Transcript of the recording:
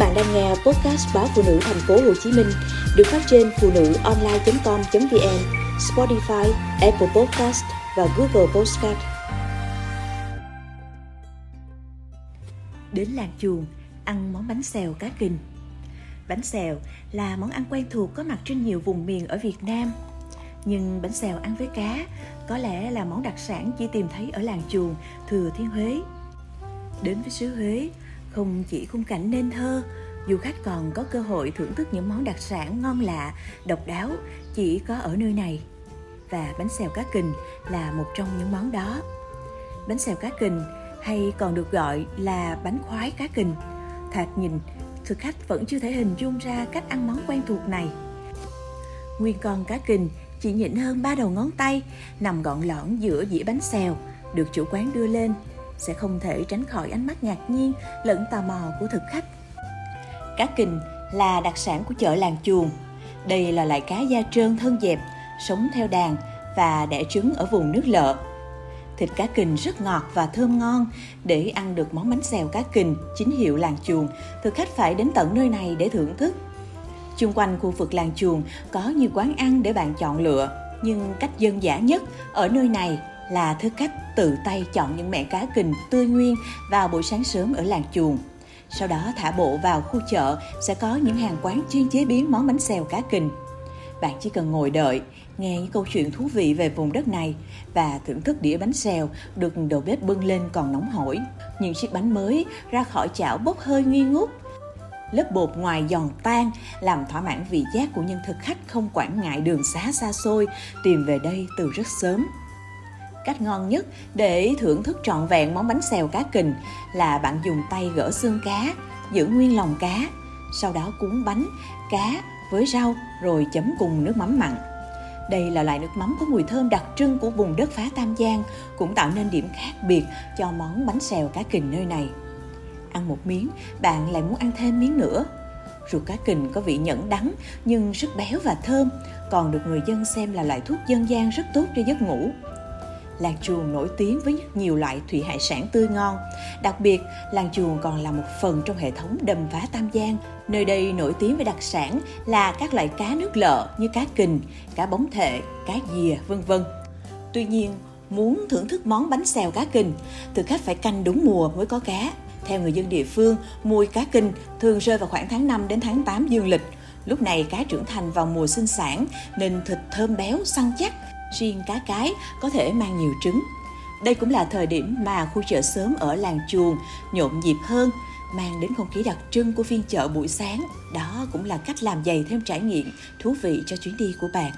bạn đang nghe podcast báo phụ nữ thành phố Hồ Chí Minh được phát trên phụ nữ online.com.vn, Spotify, Apple Podcast và Google Podcast. Đến làng chuồng, ăn món bánh xèo cá kình. Bánh xèo là món ăn quen thuộc có mặt trên nhiều vùng miền ở Việt Nam. Nhưng bánh xèo ăn với cá có lẽ là món đặc sản chỉ tìm thấy ở làng chuồng Thừa Thiên Huế. Đến với xứ Huế, không chỉ khung cảnh nên thơ, du khách còn có cơ hội thưởng thức những món đặc sản ngon lạ, độc đáo chỉ có ở nơi này. Và bánh xèo cá kình là một trong những món đó. Bánh xèo cá kình hay còn được gọi là bánh khoái cá kình. Thoạt nhìn, thực khách vẫn chưa thể hình dung ra cách ăn món quen thuộc này. Nguyên con cá kình chỉ nhịn hơn ba đầu ngón tay, nằm gọn lõn giữa dĩa bánh xèo, được chủ quán đưa lên sẽ không thể tránh khỏi ánh mắt ngạc nhiên lẫn tò mò của thực khách. Cá kình là đặc sản của chợ làng chuồng. Đây là loại cá da trơn thân dẹp, sống theo đàn và đẻ trứng ở vùng nước lợ. Thịt cá kình rất ngọt và thơm ngon. Để ăn được món bánh xèo cá kình chính hiệu làng chuồng, thực khách phải đến tận nơi này để thưởng thức. Chung quanh khu vực làng chuồng có nhiều quán ăn để bạn chọn lựa, nhưng cách dân dã nhất ở nơi này là thức khách tự tay chọn những mẻ cá kình tươi nguyên vào buổi sáng sớm ở làng chuồng. Sau đó thả bộ vào khu chợ sẽ có những hàng quán chuyên chế biến món bánh xèo cá kình. Bạn chỉ cần ngồi đợi, nghe những câu chuyện thú vị về vùng đất này và thưởng thức đĩa bánh xèo được đầu bếp bưng lên còn nóng hổi. Những chiếc bánh mới ra khỏi chảo bốc hơi nghi ngút. Lớp bột ngoài giòn tan làm thỏa mãn vị giác của những thực khách không quản ngại đường xá xa xôi tìm về đây từ rất sớm. Cách ngon nhất để thưởng thức trọn vẹn món bánh xèo cá kình là bạn dùng tay gỡ xương cá, giữ nguyên lòng cá, sau đó cuốn bánh, cá với rau rồi chấm cùng nước mắm mặn. Đây là loại nước mắm có mùi thơm đặc trưng của vùng đất phá Tam Giang, cũng tạo nên điểm khác biệt cho món bánh xèo cá kình nơi này. Ăn một miếng, bạn lại muốn ăn thêm miếng nữa. Ruột cá kình có vị nhẫn đắng nhưng rất béo và thơm, còn được người dân xem là loại thuốc dân gian rất tốt cho giấc ngủ. Làng chuồng nổi tiếng với rất nhiều loại thủy hải sản tươi ngon. Đặc biệt, làng chuồng còn là một phần trong hệ thống đầm phá Tam Giang. Nơi đây nổi tiếng với đặc sản là các loại cá nước lợ như cá kình, cá bóng thệ, cá dìa, vân vân. Tuy nhiên, muốn thưởng thức món bánh xèo cá kình, thực khách phải canh đúng mùa mới có cá. Theo người dân địa phương, mùi cá kình thường rơi vào khoảng tháng 5 đến tháng 8 dương lịch. Lúc này cá trưởng thành vào mùa sinh sản nên thịt thơm béo săn chắc, riêng cá cái có thể mang nhiều trứng. Đây cũng là thời điểm mà khu chợ sớm ở làng chuồng nhộn nhịp hơn, mang đến không khí đặc trưng của phiên chợ buổi sáng. Đó cũng là cách làm dày thêm trải nghiệm thú vị cho chuyến đi của bạn.